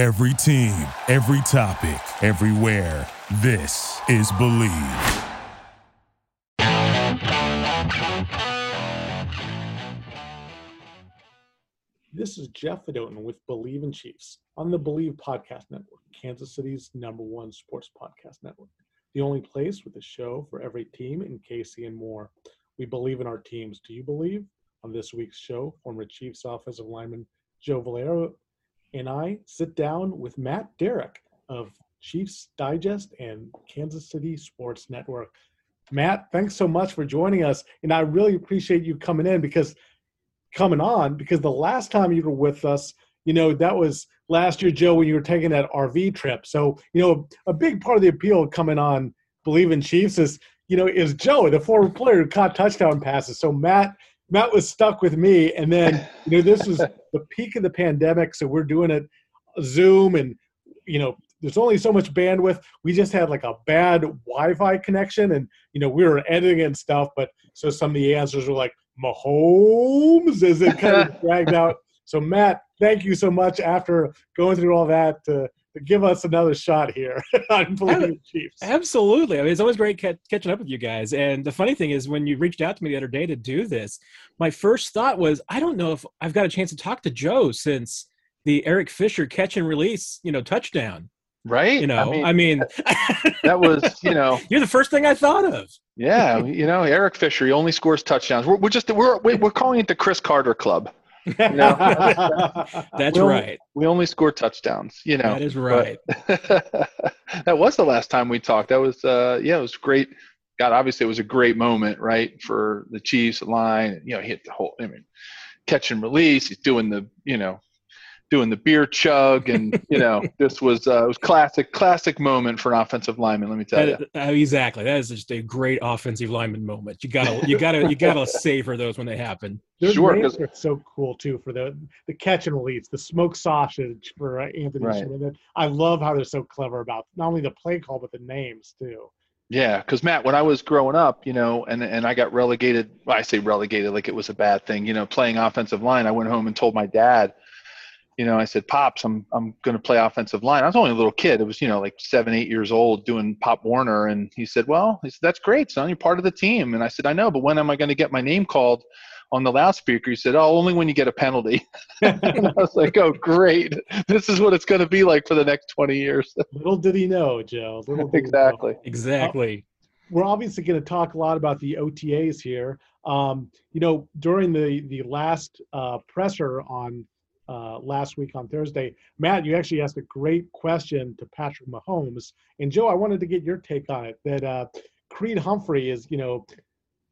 Every team, every topic, everywhere. This is Believe. This is Jeff Fedotin with Bleav in Chiefs on the Bleav Podcast Network, Kansas City's number one sports podcast network. The only place with a show for every team in KC and more. We believe in our teams. Do you believe? On this week's show, former Chiefs offensive lineman Joe Valerio and I sit down with Matt Derrick of Chiefs Digest and Kansas City Sports Network. Matt, thanks so much for joining us. And I really appreciate you coming in because coming on because the last time you were with us, you know, that was last year, Joe, when you were taking that RV trip. So, you know, a big part of the appeal coming on Bleav in Chiefs is, you know, is Joe, the former player who caught touchdown passes. So Matt Matt was stuck with me, and then you know this was the peak of the pandemic, so we're doing it uh, Zoom, and you know there's only so much bandwidth. We just had like a bad Wi-Fi connection, and you know we were editing and stuff, but so some of the answers were like Mahomes as it kind of dragged out. So Matt, thank you so much after going through all that to give us another shot here on Bleav Chiefs. Absolutely. I mean, it's always great catching up with you guys. And the funny thing is, when you reached out to me the other day to do this, my first thought was, I don't know if I've got a chance to talk to Joe since the Eric Fisher catch and release, you know, touchdown. Right. You know, I mean, I mean that was, you know, you're the first thing I thought of. Yeah. You know, Eric Fisher, he only scores touchdowns. We're, we're just, we're, we're calling it the Cris Carter Club. Know? That's we right. Only, we only score touchdowns. You know, that is right. that was the last time we talked. That was, uh, yeah, it was great. God, obviously, it was a great moment, right, for the Chiefs line. You know, he hit the whole. I mean, catch and release. He's doing the, you know, doing the beer chug, and you know, this was uh, it was classic, classic moment for an offensive lineman. Let me tell that, you. Uh, exactly, that is just a great offensive lineman moment. You gotta, you gotta, you gotta savor those when they happen. Their sure, names are so cool too for the the catch and release, the smoked sausage for uh, Anthony Right. Schmidt. I love how they're so clever about not only the play call but the names too. Yeah, because Matt, when I was growing up, you know, and and I got relegated. Well, I say relegated like it was a bad thing. You know, playing offensive line, I went home and told my dad. You know, I said, "Pops, I'm I'm going to play offensive line." I was only a little kid. It was you know like seven, eight years old doing Pop Warner, and he said, "Well, he said that's great, son. You're part of the team." And I said, "I know, but when am I going to get my name called?" On the loudspeaker, he said, "Oh, only when you get a penalty." and I was like, "Oh, great! This is what it's going to be like for the next 20 years." Little did he know, Joe. Little did he know. exactly. Exactly. we're obviously going to talk a lot about the OTAs here. Um, you know, during the the last uh, presser on uh, last week on Thursday, Matt, you actually asked a great question to Patrick Mahomes, and Joe, I wanted to get your take on it. That uh, Creed Humphrey is, you know,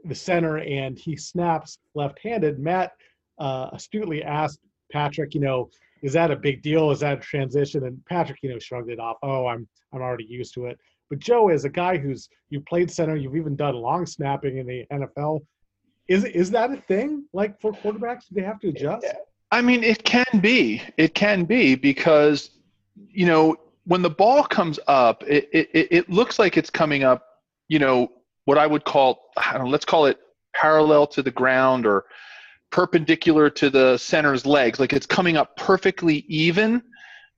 the center, and he snaps left-handed. Matt uh, astutely asked Patrick, you know, is that a big deal? Is that a transition? And Patrick, you know, shrugged it off. Oh, I'm I'm already used to it. But Joe, as a guy who's you played center, you've even done long snapping in the NFL. Is is that a thing? Like for quarterbacks, do they have to adjust? I mean, it can be. It can be because, you know, when the ball comes up, it, it, it looks like it's coming up, you know, what I would call, I know, let's call it parallel to the ground or perpendicular to the center's legs. Like it's coming up perfectly even,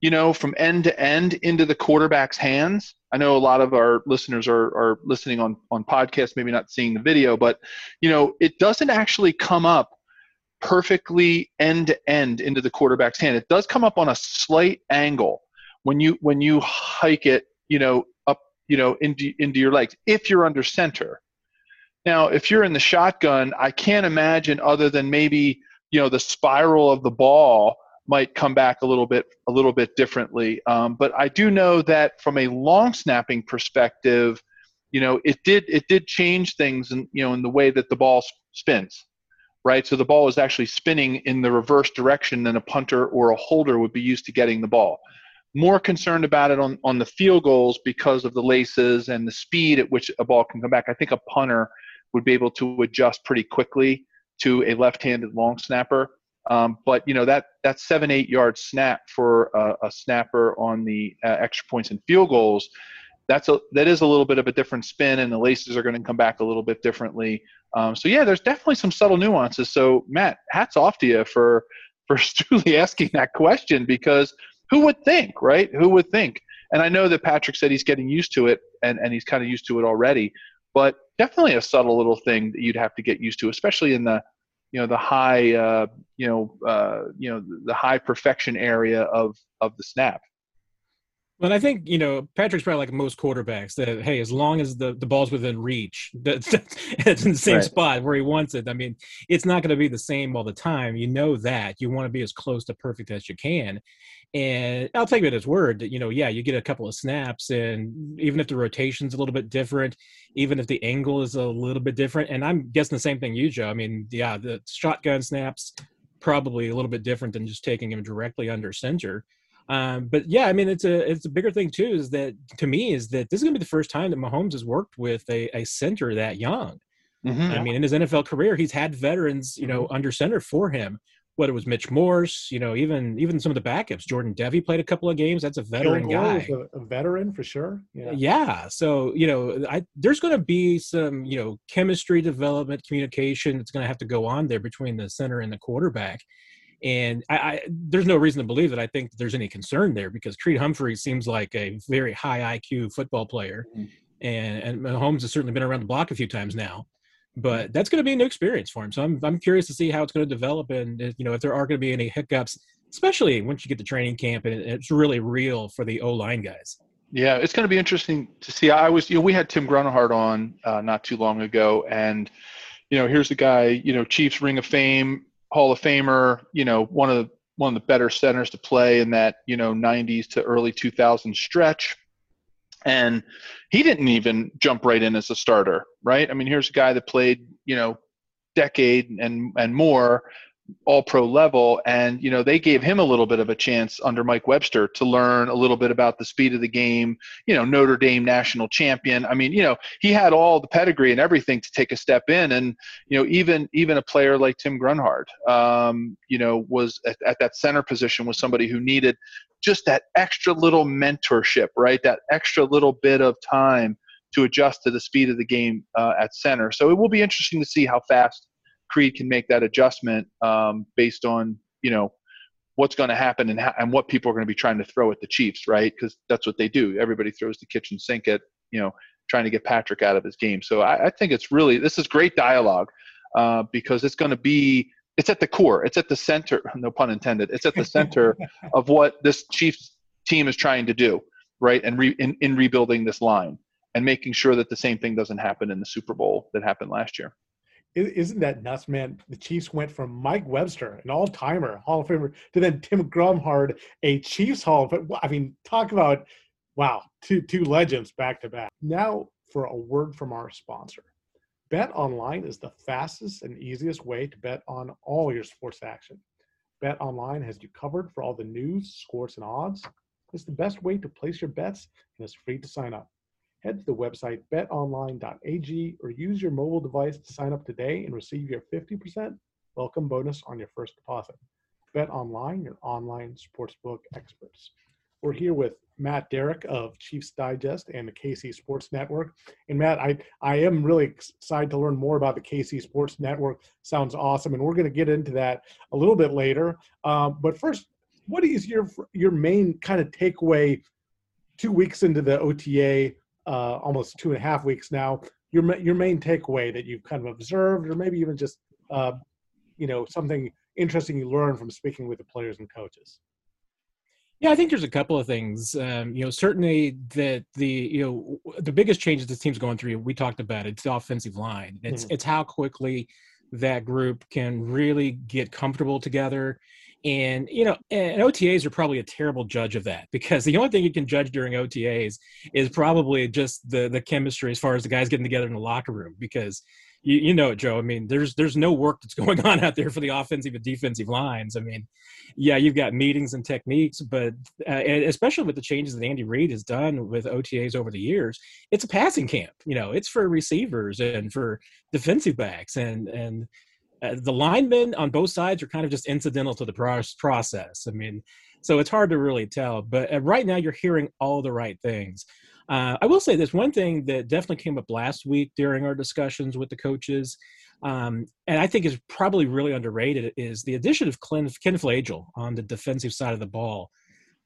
you know, from end to end into the quarterback's hands. I know a lot of our listeners are, are listening on, on podcasts, maybe not seeing the video, but, you know, it doesn't actually come up perfectly end to end into the quarterback's hand. It does come up on a slight angle when you when you hike it, you know, up, you know, into into your legs if you're under center. Now, if you're in the shotgun, I can't imagine other than maybe, you know, the spiral of the ball might come back a little bit a little bit differently. Um, but I do know that from a long snapping perspective, you know, it did it did change things and you know in the way that the ball spins right? So the ball is actually spinning in the reverse direction than a punter or a holder would be used to getting the ball. More concerned about it on, on the field goals because of the laces and the speed at which a ball can come back. I think a punter would be able to adjust pretty quickly to a left-handed long snapper. Um, but you know that that seven eight yard snap for a, a snapper on the uh, extra points and field goals, that's a that is a little bit of a different spin, and the laces are going to come back a little bit differently. Um, so yeah, there's definitely some subtle nuances. So Matt, hats off to you for for truly asking that question because who would think, right? Who would think? And I know that Patrick said he's getting used to it, and and he's kind of used to it already. But definitely a subtle little thing that you'd have to get used to, especially in the you know the high uh, you know uh, you know the high perfection area of of the snap. Well, I think you know Patrick's probably like most quarterbacks that hey, as long as the, the ball's within reach, that's, it's in the same right. spot where he wants it. I mean, it's not going to be the same all the time. You know that you want to be as close to perfect as you can. And I'll take it as word that you know, yeah, you get a couple of snaps, and even if the rotation's a little bit different, even if the angle is a little bit different, and I'm guessing the same thing you, Joe. I mean, yeah, the shotgun snaps probably a little bit different than just taking him directly under center um, but yeah, I mean, it's a it's a bigger thing too. Is that to me is that this is going to be the first time that Mahomes has worked with a, a center that young. Mm-hmm. I mean, in his NFL career, he's had veterans, you know, mm-hmm. under center for him. Whether it was Mitch Morse, you know, even even some of the backups, Jordan Devey played a couple of games. That's a veteran guy, a, a, veteran for sure. Yeah. yeah. So you know, I, there's going to be some you know chemistry development, communication that's going to have to go on there between the center and the quarterback. And I, I, there's no reason to believe that I think there's any concern there because Creed Humphrey seems like a very high IQ football player, mm-hmm. and and Mahomes has certainly been around the block a few times now. But mm-hmm. that's going to be a new experience for him. So I'm I'm curious to see how it's going to develop, and you know if there are going to be any hiccups, especially once you get to training camp and it's really real for the O line guys. Yeah, it's going to be interesting to see. I was, you know, we had Tim Grunhard on uh, not too long ago, and you know, here's the guy, you know, Chiefs Ring of Fame, Hall of Famer, you know, one of the one of the better centers to play in that, you know, 90s to early 2000s stretch. And he didn't even jump right in as a starter, right? I mean, here's a guy that played, you know, decade and and more all pro level and you know they gave him a little bit of a chance under Mike Webster to learn a little bit about the speed of the game you know Notre Dame national champion. I mean you know he had all the pedigree and everything to take a step in and you know even even a player like Tim Grunhard um, you know was at, at that center position was somebody who needed just that extra little mentorship right? That extra little bit of time to adjust to the speed of the game uh, at center. So it will be interesting to see how fast Creed can make that adjustment um, based on you know what's going to happen and, and what people are going to be trying to throw at the Chiefs, right? Because that's what they do. Everybody throws the kitchen sink at you know trying to get Patrick out of his game. So I, I think it's really this is great dialogue uh, because it's going to be it's at the core, it's at the center. No pun intended. It's at the center of what this Chiefs team is trying to do, right? And re- in, in rebuilding this line and making sure that the same thing doesn't happen in the Super Bowl that happened last year. Isn't that nuts, man? The Chiefs went from Mike Webster, an all-timer, Hall of Famer, to then Tim Grunhard, a Chiefs Hall of Fame. I mean, talk about wow, two two legends back to back. Now for a word from our sponsor. Bet online is the fastest and easiest way to bet on all your sports action. Bet online has you covered for all the news, scores, and odds. It's the best way to place your bets, and it's free to sign up. Head to the website betonline.ag or use your mobile device to sign up today and receive your 50% welcome bonus on your first deposit. Bet Online, your online sportsbook experts. We're here with Matt Derrick of Chiefs Digest and the KC Sports Network. And Matt, I, I am really excited to learn more about the KC Sports Network. Sounds awesome, and we're going to get into that a little bit later. Um, but first, what is your your main kind of takeaway two weeks into the OTA uh, almost two and a half weeks now. Your your main takeaway that you've kind of observed, or maybe even just uh, you know something interesting you learned from speaking with the players and coaches. Yeah, I think there's a couple of things. Um, you know, certainly that the you know the biggest changes this team's going through. We talked about it, it's the offensive line. It's mm-hmm. it's how quickly that group can really get comfortable together and you know, and OTAs are probably a terrible judge of that because the only thing you can judge during OTAs is probably just the the chemistry as far as the guys getting together in the locker room because you, you know it, Joe. I mean, there's there's no work that's going on out there for the offensive and defensive lines. I mean, yeah, you've got meetings and techniques, but uh, especially with the changes that Andy Reid has done with OTAs over the years, it's a passing camp. You know, it's for receivers and for defensive backs and and uh, the linemen on both sides are kind of just incidental to the process. I mean, so it's hard to really tell. But uh, right now, you're hearing all the right things. Uh, I will say this one thing that definitely came up last week during our discussions with the coaches, um, and I think is probably really underrated, is the addition of Ken, Ken Flajole on the defensive side of the ball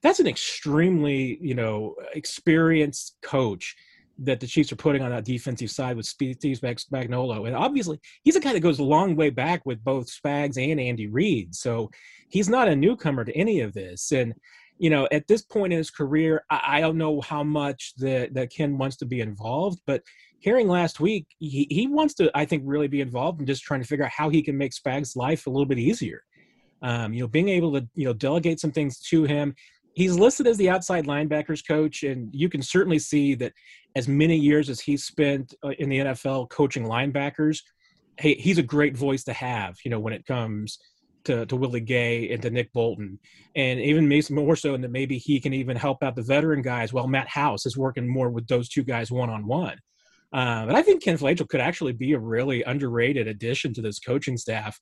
that's an extremely you know experienced coach that the Chiefs are putting on that defensive side with Steve Spagnuolo. And obviously, he's a guy that goes a long way back with both Spags and Andy Reid. So he's not a newcomer to any of this. And, you know, at this point in his career, I, I don't know how much that, that Ken wants to be involved, but hearing last week, he, he wants to, I think, really be involved in just trying to figure out how he can make Spags' life a little bit easier. Um, you know, being able to, you know, delegate some things to him he's listed as the outside linebackers coach, and you can certainly see that as many years as he spent uh, in the NFL coaching linebackers, hey, he's a great voice to have. You know, when it comes to, to Willie Gay and to Nick Bolton, and even more so, and that maybe he can even help out the veteran guys. While Matt House is working more with those two guys one on one. But I think Ken Flajole could actually be a really underrated addition to this coaching staff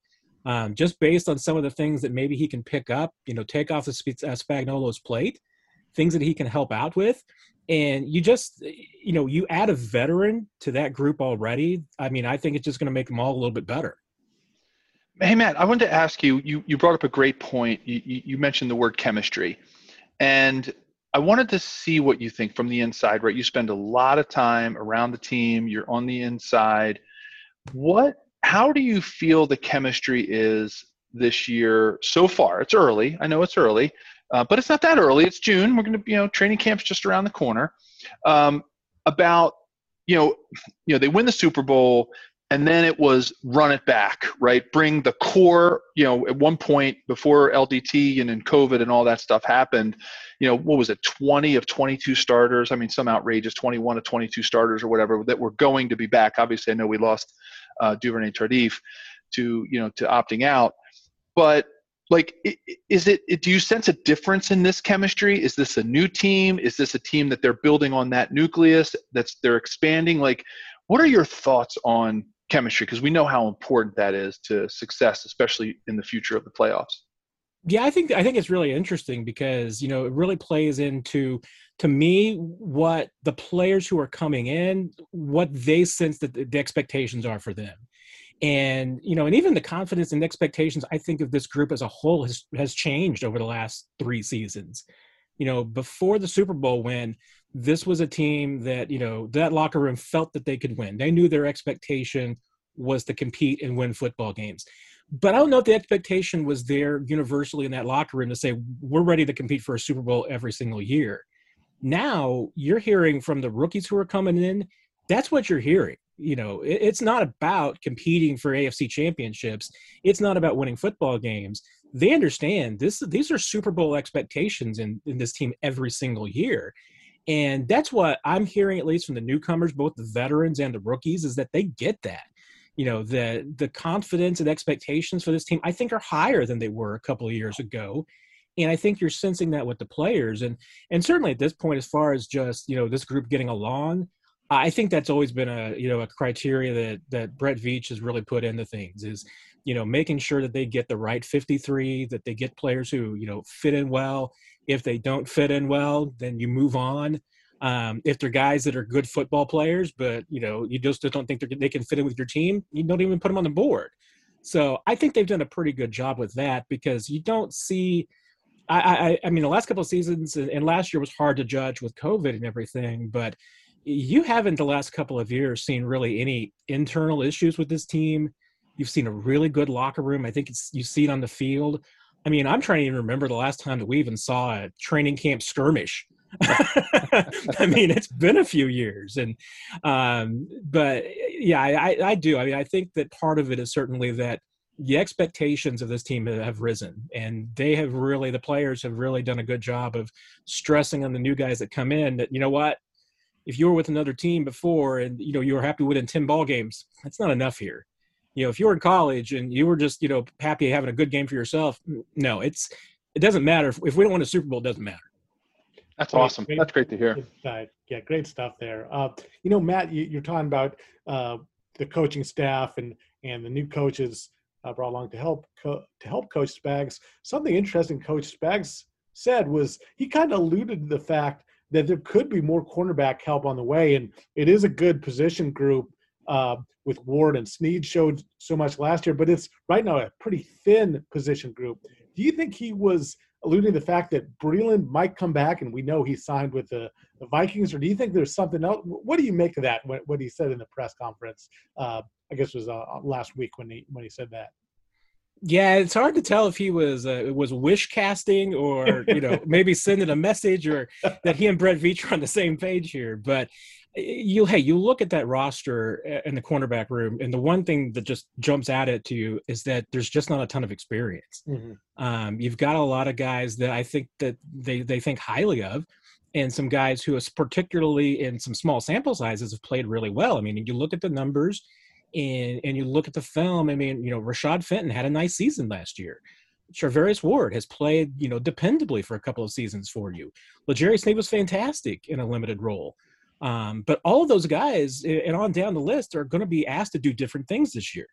um, just based on some of the things that maybe he can pick up, you know, take off the uh, Spagnuolo's plate, things that he can help out with. And you just, you know, you add a veteran to that group already. I mean, I think it's just going to make them all a little bit better. Hey, Matt, I wanted to ask you, you, you brought up a great point. You, you mentioned the word chemistry. And I wanted to see what you think from the inside, right? You spend a lot of time around the team, you're on the inside. What how do you feel the chemistry is this year so far? It's early. I know it's early, uh, but it's not that early. It's June. We're going to, you know, training camp's just around the corner. Um, about, you know, you know, they win the Super Bowl, and then it was run it back, right? Bring the core. You know, at one point before LDT and then COVID and all that stuff happened, you know, what was it, 20 of 22 starters? I mean, some outrageous 21 of 22 starters or whatever that were going to be back. Obviously, I know we lost uh, Duvernay Tardif to you know to opting out. But like, is it? Do you sense a difference in this chemistry? Is this a new team? Is this a team that they're building on that nucleus that's they're expanding? Like, what are your thoughts on chemistry? Because we know how important that is to success, especially in the future of the playoffs. Yeah, I think I think it's really interesting because you know it really plays into to me what the players who are coming in what they sense that the, expectations are for them. And you know and even the confidence and expectations i think of this group as a whole has has changed over the last three seasons. You know before the super bowl win this was a team that you know that locker room felt that they could win. They knew their expectation was to compete and win football games but i don't know if the expectation was there universally in that locker room to say we're ready to compete for a super bowl every single year. Now you're hearing from the rookies who are coming in that's what you're hearing you know it, it's not about competing for afc championships. It's not about winning football games. They understand this these are super bowl expectations in, in this team every single year. And that's what i'm hearing at least from the newcomers both the veterans and the rookies is that they get that you know the the confidence and expectations for this team i think are higher than they were a couple of years ago and I think you're sensing that with the players, and and certainly at this point, as far as just you know this group getting along, I think that's always been a you know a criteria that that Brett Veach has really put into things is you know making sure that they get the right 53, that they get players who you know fit in well. If they don't fit in well, then you move on. Um, if they're guys that are good football players, but you know you just don't think they can fit in with your team, you don't even put them on the board. So I think they've done a pretty good job with that because you don't see I, I, I mean, the last couple of seasons and last year was hard to judge with COVID and everything, but you haven't the last couple of years seen really any internal issues with this team. You've seen a really good locker room. I think it's you see it on the field. I mean, I'm trying to even remember the last time that we even saw a training camp skirmish. I mean, it's been a few years, and um, but yeah, I, I do. I mean, I think that part of it is certainly that the expectations of this team have risen and they have really the players have really done a good job of stressing on the new guys that come in that you know what? If you were with another team before and you know you were happy winning 10 ball games that's not enough here. You know if you were in college and you were just you know happy having a good game for yourself no it's it doesn't matter. If, if we don't win a super bowl it doesn't matter that's awesome. great, that's great to hear. uh, yeah great stuff there. Uh, you know matt you, are talking about uh, the coaching staff and and the new coaches uh, brought along to help co- to help Coach Spags. Something interesting Coach Spags said was he kind of alluded to the fact that there could be more cornerback help on the way, and it is a good position group uh, with Ward and Sneed showed so much last year, but it's right now a pretty thin position group. Do you think he was alluding to the fact that Breeland might come back, and we know he signed with the, the Vikings, or do you think there's something else? What do you make of that? What, what he said in the press conference? Uh, I guess it was uh, last week when he when he said that. Yeah, it's hard to tell if he was uh, was wish casting or you know maybe sending a message or that he and Brett Veach are on the same page here. But you hey, you look at that roster in the cornerback room, and the one thing that just jumps out at you is that there's just not a ton of experience. Mm-hmm. Um, you've got a lot of guys that I think that they they think highly of, and some guys who, particularly in some small sample sizes, have played really well. I mean, you look at the numbers and and you look at the film. I mean, you know, Rashad Fenton had a nice season last year. Charvarius Ward has played, you know, dependably for a couple of seasons for you. L'Jarius Sneed was fantastic in a limited role. Um, but all of those guys and on down the list are going to be asked to do different things this year.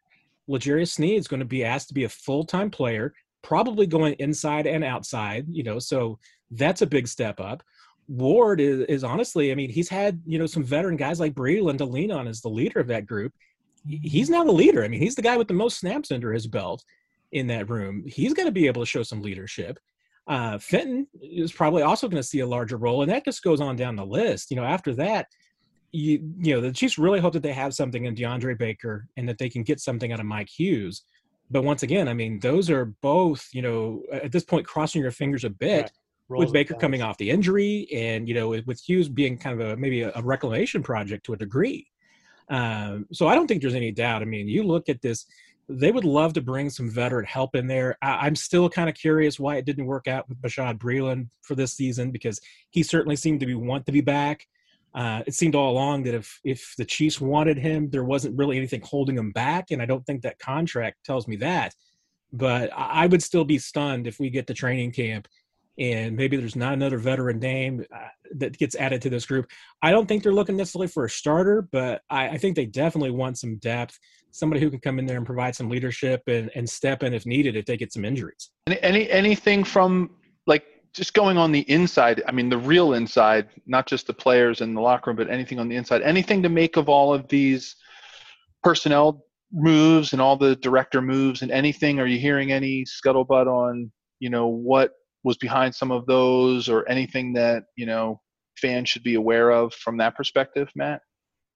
L'Jarius Sneed is going to be asked to be a full-time player, probably going inside and outside, you know, so that's a big step up. Ward is, is honestly, I mean, he's had, you know, some veteran guys like Breeland to lean on as the leader of that group he's now the leader. I mean, he's the guy with the most snaps under his belt in that room. He's going to be able to show some leadership. Uh, Fenton is probably also going to see a larger role, and that just goes on down the list. You know, after that, you you know the Chiefs really hope that they have something in DeAndre Baker and that they can get something out of Mike Hughes. But once again, I mean, those are both you know at this point crossing your fingers a bit. with Baker coming off the injury, and you know, with Hughes being kind of a maybe a, a reclamation project to a degree, um, so I don't think there's any doubt. I mean, you look at this, they would love to bring some veteran help in there. I, am still kind of curious why it didn't work out with Bashaud Breeland for this season because he certainly seemed to be want to be back. Uh, it seemed all along that if if the Chiefs wanted him, there wasn't really anything holding him back, and I don't think that contract tells me that. But I, I would still be stunned if we get to training camp and maybe there's not another veteran name uh, that gets added to this group. I don't think they're looking necessarily for a starter, but I, I, think they definitely want some depth, somebody who can come in there and provide some leadership and, and step in if needed if they get some injuries. Any, any anything from like just going on the inside? I mean, the real inside, not just the players in the locker room, but anything on the inside. Anything to make of all of these personnel moves and all the director moves and anything? Are you hearing any scuttlebutt on you know what was behind some of those or anything that you know fans should be aware of from that perspective matt?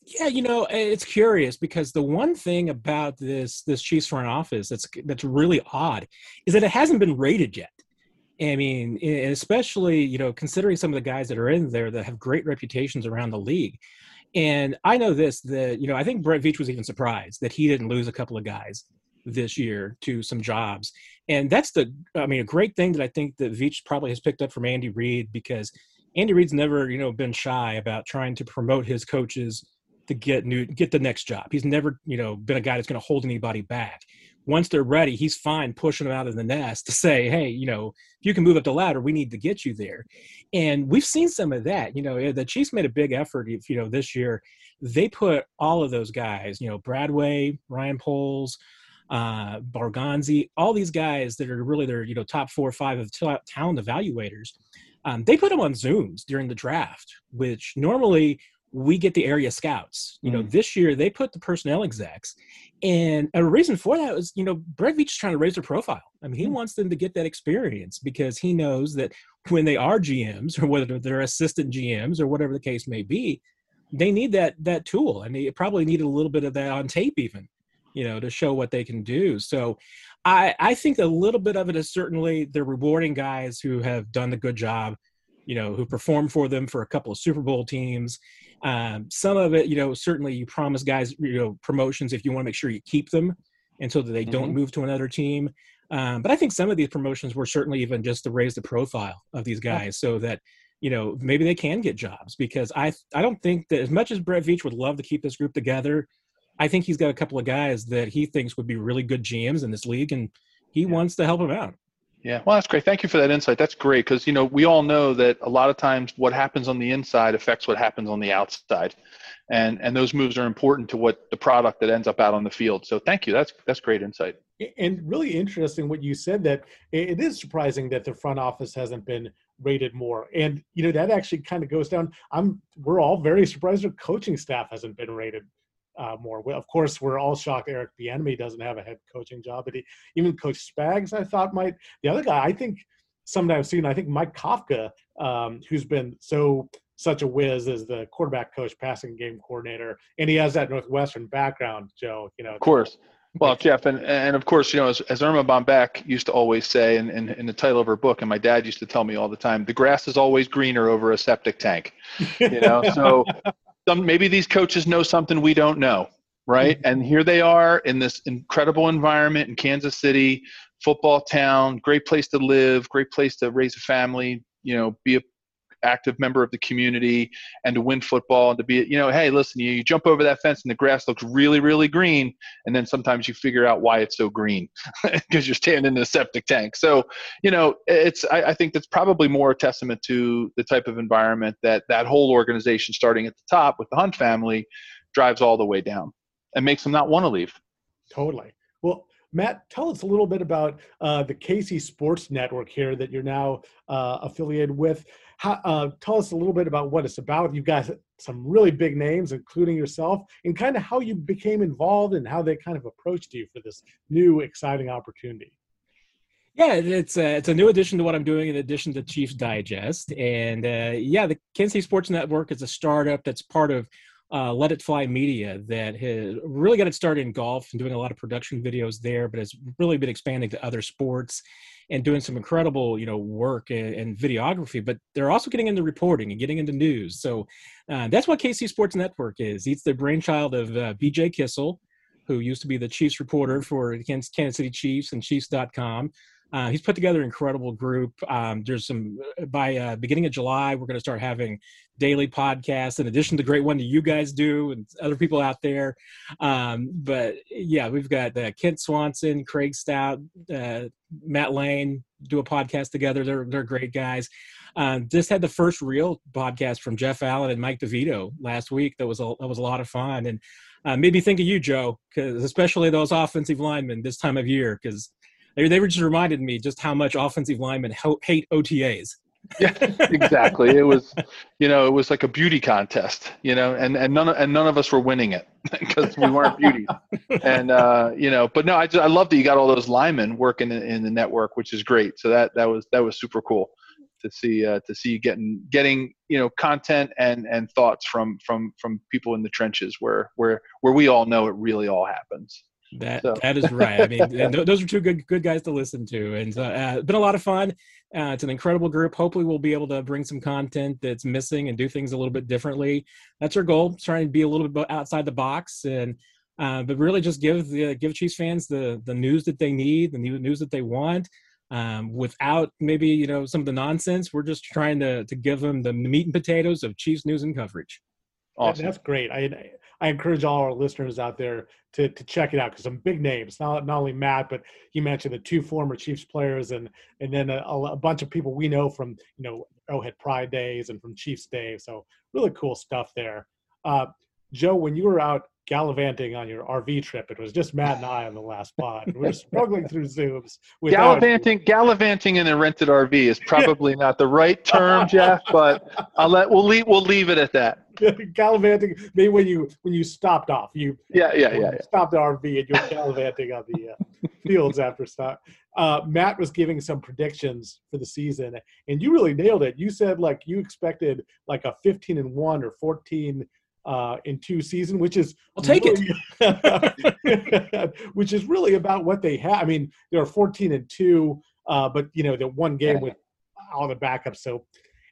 Yeah you know it's curious because the one thing about this this chiefs front office that's that's really odd is that it hasn't been rated yet. I mean especially you know considering some of the guys that are in there that have great reputations around the league. And i know this that you know i think brett veach was even surprised that he didn't lose a couple of guys this year to some jobs. And that's the, I mean, a great thing that I think that Veach probably has picked up from Andy Reid because Andy Reid's never, you know, been shy about trying to promote his coaches to get new, get the next job. He's never, you know, been a guy that's going to hold anybody back. Once they're ready, he's fine pushing them out of the nest to say, hey, you know, if you can move up the ladder, we need to get you there. And we've seen some of that. You know, the Chiefs made a big effort, if, you know, this year. They put all of those guys, you know, Bradway, Ryan Poles, uh, Borgonzi, all these guys that are really their you know top four or five of t- talent evaluators. Um, they put them on Zooms during the draft, which normally we get the area scouts. You know, mm. this year they put the personnel execs, and a reason for that was you know Brett Veach is trying to raise their profile. I mean, he mm. wants them to get that experience because he knows that when they are GMs or whether they're assistant GMs or whatever the case may be, they need that that tool, and they probably need a little bit of that on tape even you know, to show what they can do. So I, I think a little bit of it is certainly they're rewarding guys who have done a good job, you know, who performed for them for a couple of Super Bowl teams. Um, some of it, you know, certainly you promise guys, you know, promotions if you want to make sure you keep them until they mm-hmm. don't move to another team. Um, but I think some of these promotions were certainly even just to raise the profile of these guys so that, you know, maybe they can get jobs because I I don't think that as much as Brett Veach would love to keep this group together, I think he's got a couple of guys that he thinks would be really good GMs in this league, and he yeah. wants to help them out. Yeah, well, that's great. Thank you for that insight. That's great because you know we all know that a lot of times what happens on the inside affects what happens on the outside, and and those moves are important to what the product that ends up out on the field. So thank you. That's that's great insight. And really interesting what you said that it is surprising that the front office hasn't been rated more. And you know that actually kind of goes down. I'm we're all very surprised our coaching staff hasn't been rated uh, more. Of course, we're all shocked Eric Bieniemy doesn't have a head coaching job, but he, even Coach Spags, I thought might. The other guy, I think, sometimes seen. I think Mike Kafka, um, who's been so such a whiz as the quarterback coach, passing game coordinator, and he has that Northwestern background. Joe, you know, of course. Well, Jeff, and, and of course, you know, as, as Erma Bombeck used to always say in, in, in, the title of her book, and my dad used to tell me all the time, the grass is always greener over a septic tank. You know, so some, maybe these coaches know something we don't know, right? Mm-hmm. And here they are in this incredible environment in Kansas City, football town, great place to live, great place to raise a family, you know, be a active member of the community and to win football and to be you know hey listen you, you jump over that fence and the grass looks really really green. And then sometimes you figure out why it's so green because you're standing in a septic tank. So you know it's I, I think that's probably more a testament to the type of environment that that whole organization starting at the top with the hunt family drives all the way down and makes them not want to leave. Totally. Well Matt, tell us a little bit about uh, the KC Sports Network here that you're now uh, affiliated with. How, uh, tell us a little bit about what it's about. You've got some really big names, including yourself, and kind of how you became involved and how they kind of approached you for this new exciting opportunity. Yeah, it's a, it's a new addition to what I'm doing in addition to Chiefs Digest. And uh, yeah, the Kansas City Sports Network is a startup that's part of uh, Let It Fly Media that has really got it started in golf and doing a lot of production videos there, but has really been expanding to other sports and doing some incredible, you know, work and, and videography. But they're also getting into reporting and getting into news. So uh, that's what KC Sports Network is. It's the brainchild of uh, BJ Kissel, who used to be the Chiefs reporter for Kansas City Chiefs and Chiefs.com. Uh, he's put together an incredible group. Um, there's some by uh, beginning of July, we're going to start having daily podcasts in addition to the great one that you guys do and other people out there. Um, but yeah, we've got uh, Kent Swanson, Craig Stout, uh, Matt Lane do a podcast together. They're they're great guys. Um, just had the first real podcast from Jeff Allen and Mike DeVito last week. That was a that was a lot of fun and uh, made me think of you, Joe, because especially those offensive linemen this time of year because they, they were just reminded me just how much offensive linemen hate OTAs. yeah, exactly. It was, you know, it was like a beauty contest, you know, and, and none of, and none of us were winning it because we weren't beauties. And uh, you know, but no, I just, I love that you got all those linemen working in, in, the network, which is great. So that that was that was super cool to see uh, to see you getting getting you know content and and thoughts from from from people in the trenches where where where we all know it really all happens. That so. that is right. I mean, those are two good good guys to listen to, and uh, been a lot of fun. Uh, it's an incredible group. Hopefully, we'll be able to bring some content that's missing and do things a little bit differently. That's our goal. Trying to be a little bit outside the box, and uh, but really just give the give Chiefs fans the the news that they need, the news that they want. Um, without maybe you know some of the nonsense, we're just trying to to give them the meat and potatoes of Chiefs news and coverage. Awesome. That's great. I I encourage all our listeners out there to, to check it out because some big names, not not only Matt, but he mentioned the two former Chiefs players and and then a, a bunch of people we know from you know Arrowhead Pride days and from Chiefs Day. So really cool stuff there. Uh, Joe, when you were out gallivanting on your RV trip. It was just Matt and I on the last pod. We were struggling through Zooms. Gallivanting, gallivanting in a rented RV is probably not the right term, Jeff. But I'll let we'll leave we'll leave it at that. gallivanting, maybe when you when you stopped off, you yeah yeah yeah, yeah. stopped the RV and you're gallivanting on the uh, fields after stop. Uh, Matt was giving some predictions for the season, and you really nailed it. You said like you expected like a 15 and one or 14 uh, in two season, which is I'll take really, it. which is really about what they have. I mean, they're 14 and two, uh, but you know, the one game with all the backups. So,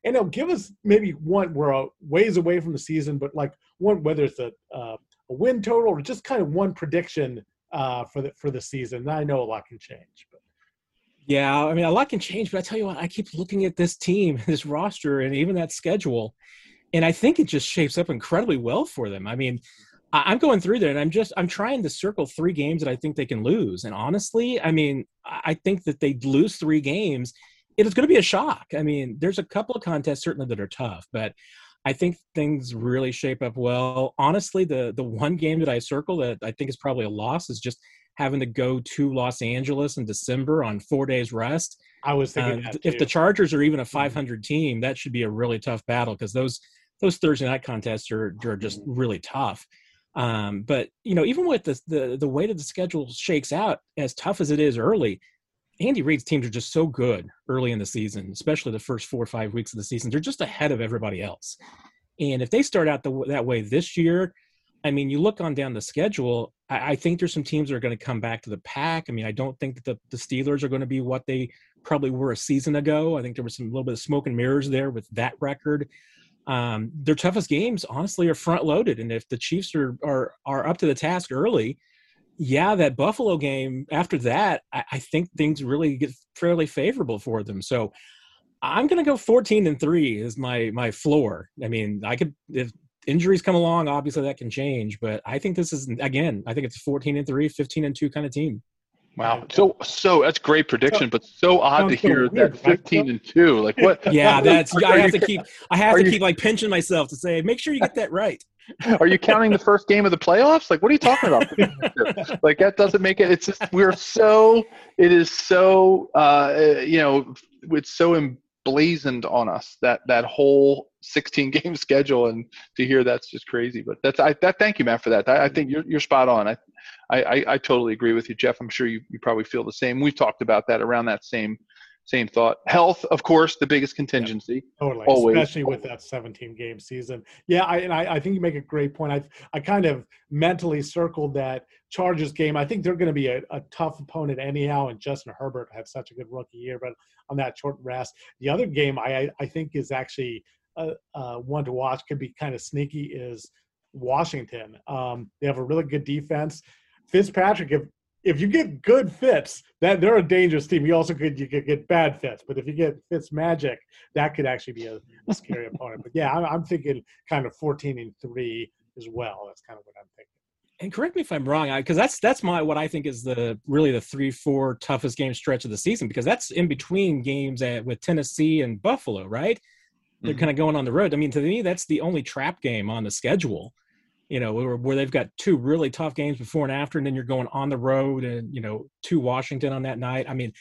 and it'll give us maybe one. We're a ways away from the season, but like one whether it's a, uh, a win total or just kind of one prediction uh, for the for the season. And I know a lot can change, but. Yeah, I mean, a lot can change, but I tell you what, I keep looking at this team, this roster, and even that schedule, and I think it just shapes up incredibly well for them. I mean, I'm going through there and I'm just I'm trying to circle three games that I think they can lose. And honestly, I mean, I think that they lose three games, it is going to be a shock. I mean, there's a couple of contests certainly that are tough, but I think things really shape up well. Honestly, the the one game that I circle that I think is probably a loss is just having to go to Los Angeles in December on four days rest. I was thinking uh, if the Chargers are even a 500 team, that should be a really tough battle because those those Thursday night contests are, are just really tough. Um, but you know, even with the, the the way that the schedule shakes out, as tough as it is early, Andy Reid's teams are just so good early in the season, especially the first four or five weeks of the season. They're just ahead of everybody else. And if they start out the, that way this year, I mean, you look on down the schedule, I, I think there's some teams that are going to come back to the pack. I mean, I don't think that the, the Steelers are going to be what they probably were a season ago. I think there was some little bit of smoke and mirrors there with that record. Um, their toughest games, honestly, are front loaded. And if the Chiefs are, are, are up to the task early, yeah, that Buffalo game after that, I, I think things really get fairly favorable for them. So I'm going to go 14 and three is my my floor. I mean, I could if injuries come along, obviously that can change, but I think this is again, I think it's 14 and three, 15 and two kind of team. Wow. So so that's great prediction, but so odd to hear that 15 and 2. Like what? Yeah, that's I have to keep I have to keep like pinching myself to say make sure you get that right. Are you counting the first game of the playoffs? Like what are you talking about? like that doesn't make it it's just we're so it is so uh you know it's so emblazoned on us that that whole 16 game schedule and to hear that's just crazy but that's i that thank you matt for that i, I think you're, you're spot on I, I i totally agree with you jeff. I'm sure you, you probably feel the same. We've talked about that around that same same thought. Health of course the biggest contingency. Yeah, totally always. especially with that 17 game season. Yeah I, and I, I think you make a great point. I i kind of mentally circled that chargers game. I think they're going to be a, a tough opponent anyhow and justin herbert had such a good rookie year but on that short rest. The other game i i think is actually uh, uh, one to watch could be kind of sneaky is Washington. Um, they have a really good defense. Fitzpatrick, if if you get good fits, that they're a dangerous team. You also could you could get bad fits, but if you get Fitz magic, that could actually be a, a scary opponent. But yeah, I'm, I'm, thinking kind of 14 and three as well. That's kind of what I'm thinking. And correct me if I'm wrong, because that's that's my what I think is the really the three four toughest game stretch of the season because that's in between games at, with Tennessee and Buffalo, right? they're mm-hmm. kind of going on the road. I mean, to me, that's the only trap game on the schedule. You know, where, where, they've got two really tough games before and after, and then you're going on the road and you know to Washington on that night. I mean,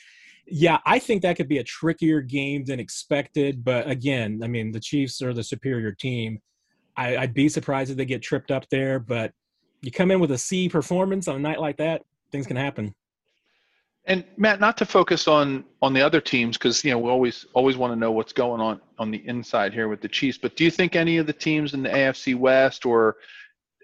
yeah, I think that could be a trickier game than expected. But again, I mean, the Chiefs are the superior team. I, I'd be surprised if they get tripped up there. But you come in with a C performance on a night like that, things can happen. And Matt, not to focus on on the other teams because you know we always always want to know what's going on on the inside here with the Chiefs. But do you think any of the teams in the AFC West or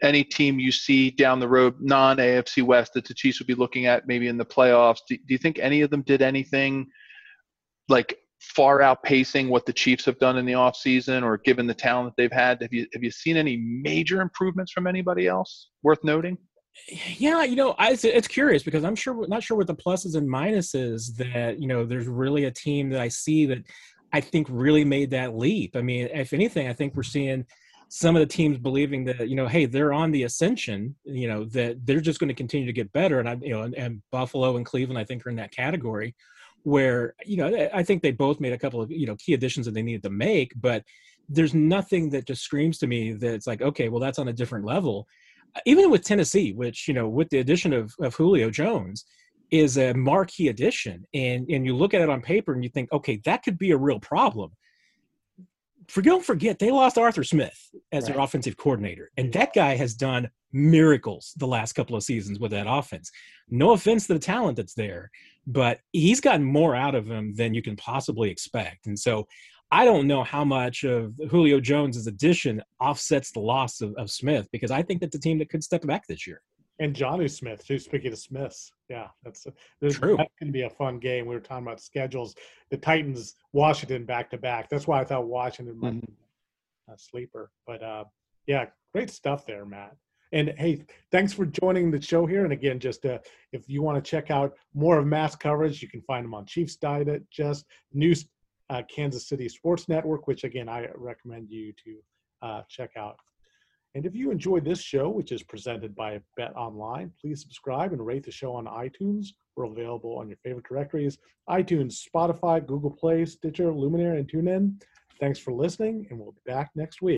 any team you see down the road, non AFC West, that the Chiefs would be looking at maybe in the playoffs? Do, do you think any of them did anything like far outpacing what the Chiefs have done in the offseason or given the talent that they've had? Have you have you seen any major improvements from anybody else worth noting? yeah you know I, it's curious because i'm sure not sure what the pluses and minuses that you know there's really a team that i see that i think really made that leap i mean if anything i think we're seeing some of the teams believing that you know hey they're on the ascension you know that they're just going to continue to get better. And i you know and, and buffalo and cleveland i think are in that category where you know i think they both made a couple of you know key additions that they needed to make but there's nothing that just screams to me that it's like okay well that's on a different level. Even with Tennessee, which you know, with the addition of, of Julio Jones, is a marquee addition, and and you look at it on paper and you think, okay, that could be a real problem. For don't forget, they lost Arthur Smith as right. their offensive coordinator, and that guy has done miracles the last couple of seasons with that offense. No offense to the talent that's there, but he's gotten more out of him than you can possibly expect, and so I don't know how much of Julio Jones's addition offsets the loss of, of Smith because I think that's a team that could step back this year. And Jonnu Smith, too. Speaking of Smiths, yeah, that's true. That can be a fun game. We were talking about schedules. The Titans, Washington, back to back. That's why I thought Washington might be a sleeper. But uh, yeah, great stuff there, Matt. And hey, thanks for joining the show here. And again, just uh, if you want to check out more of Matt's coverage, you can find him on Chiefs Diet, just news uh, Kansas City Sports Network, which again I recommend you to uh, check out. And if you enjoyed this show, which is presented by Bet Online, please subscribe and rate the show on iTunes. We're available on your favorite directories iTunes, Spotify, Google Play, Stitcher, Luminary, and TuneIn. Thanks for listening, and we'll be back next week.